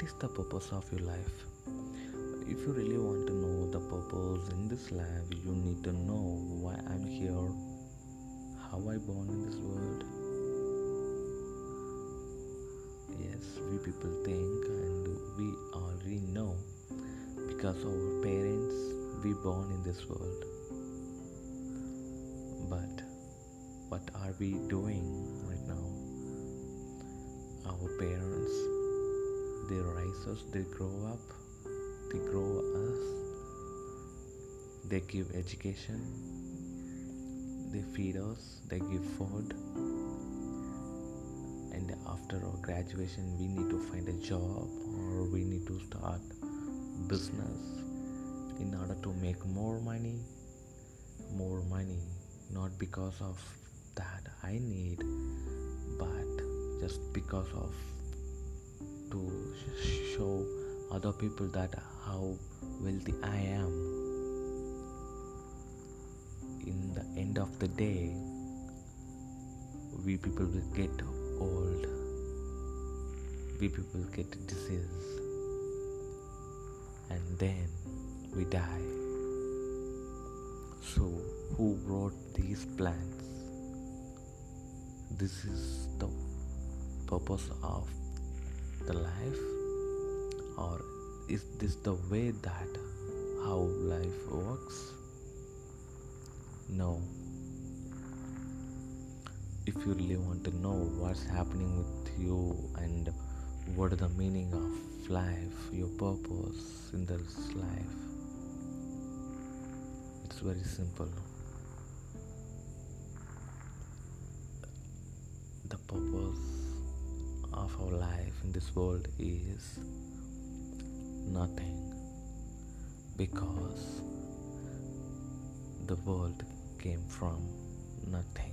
what is the purpose of your life? If you really want to know the purpose in this life you need to know why i'm here how i born in this world. Yes we people think and we already know because our parents we born in this world. But what are we doing right now? Our parents raise they grow up they grow us they give education they feed us they give food. And after our graduation we need to find a job or we need to start business in order to make more money. More money not because of that i need but just because of to show other people that how wealthy i am. In the end of the day we people will get old. We people get disease. And then we die. So who brought these plans? This is the purpose of the life or is this the way that how life works? No. If you really want to know what's happening with you and what is the meaning of life your purpose in this life it's very simple. The purpose of our life in this world is nothing because the world came from nothing.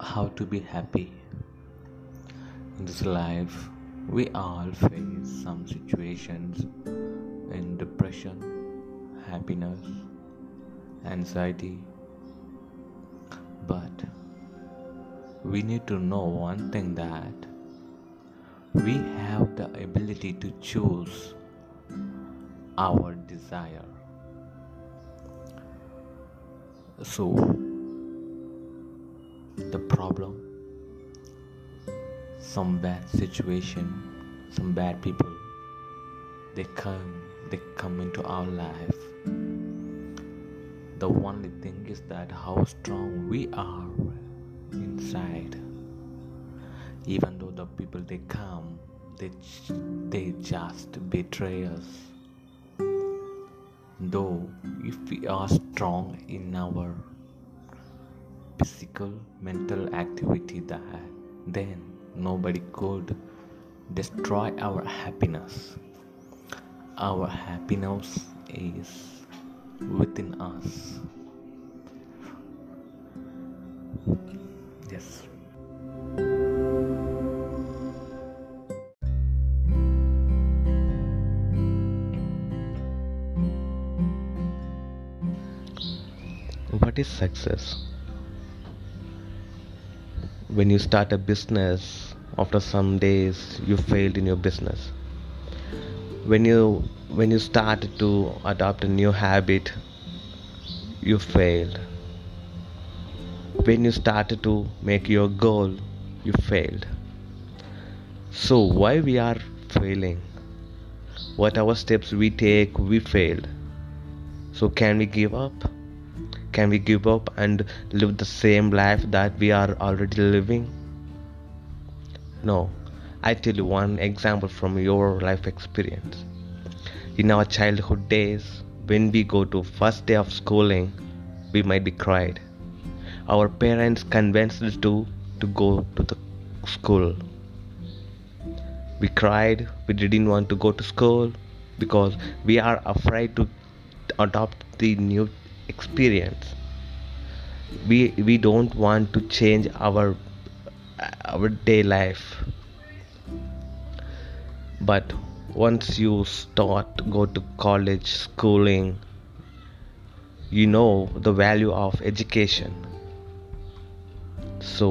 How to be happy in this life? We all face some situations in depression, happiness, anxiety, but we need to know one thing that we have the ability to choose our desire. So, the problem, some bad situation, some bad people, they come, they come into our life. The only thing is that how strong we are inside even though the people they come they they just betray us though if we are strong in our physical mental activity that then nobody could destroy our happiness. Our happiness is within us. Yes. What is success when you start a business after some days you failed in your business. When you when you start to adopt a new habit you failed. When you started to make your goal you failed. So why we are failing? Whatever steps we take we failed. So can we give up can we give up and live the same life that we are already living? No. I tell you one example from your life experience. In our childhood days when we go to first day of schooling we might be cried. Our parents convinced us to to go to the school. We cried. We didn't want to go to school because we are afraid to adopt the new experience. We we don't want to change our our day life. But once you start go to college schooling you know the value of education. So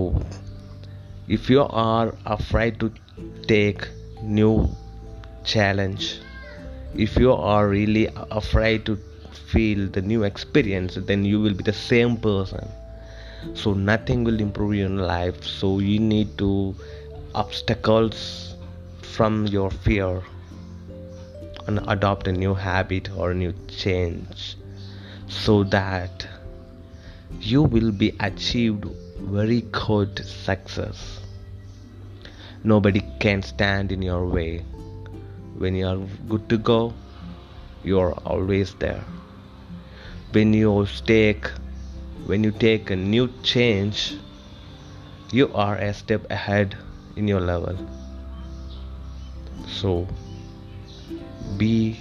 if you are afraid to take new challenge if you are really afraid to feel the new experience then you will be the same person. So nothing will improve your life. So you need to obstacles from your fear and adopt a new habit or a new change so that you will be achieved very good success. Nobody can stand in your way. When you are good to go you are always there when you take when you take a new change you are a step ahead in your level. So be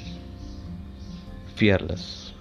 fearless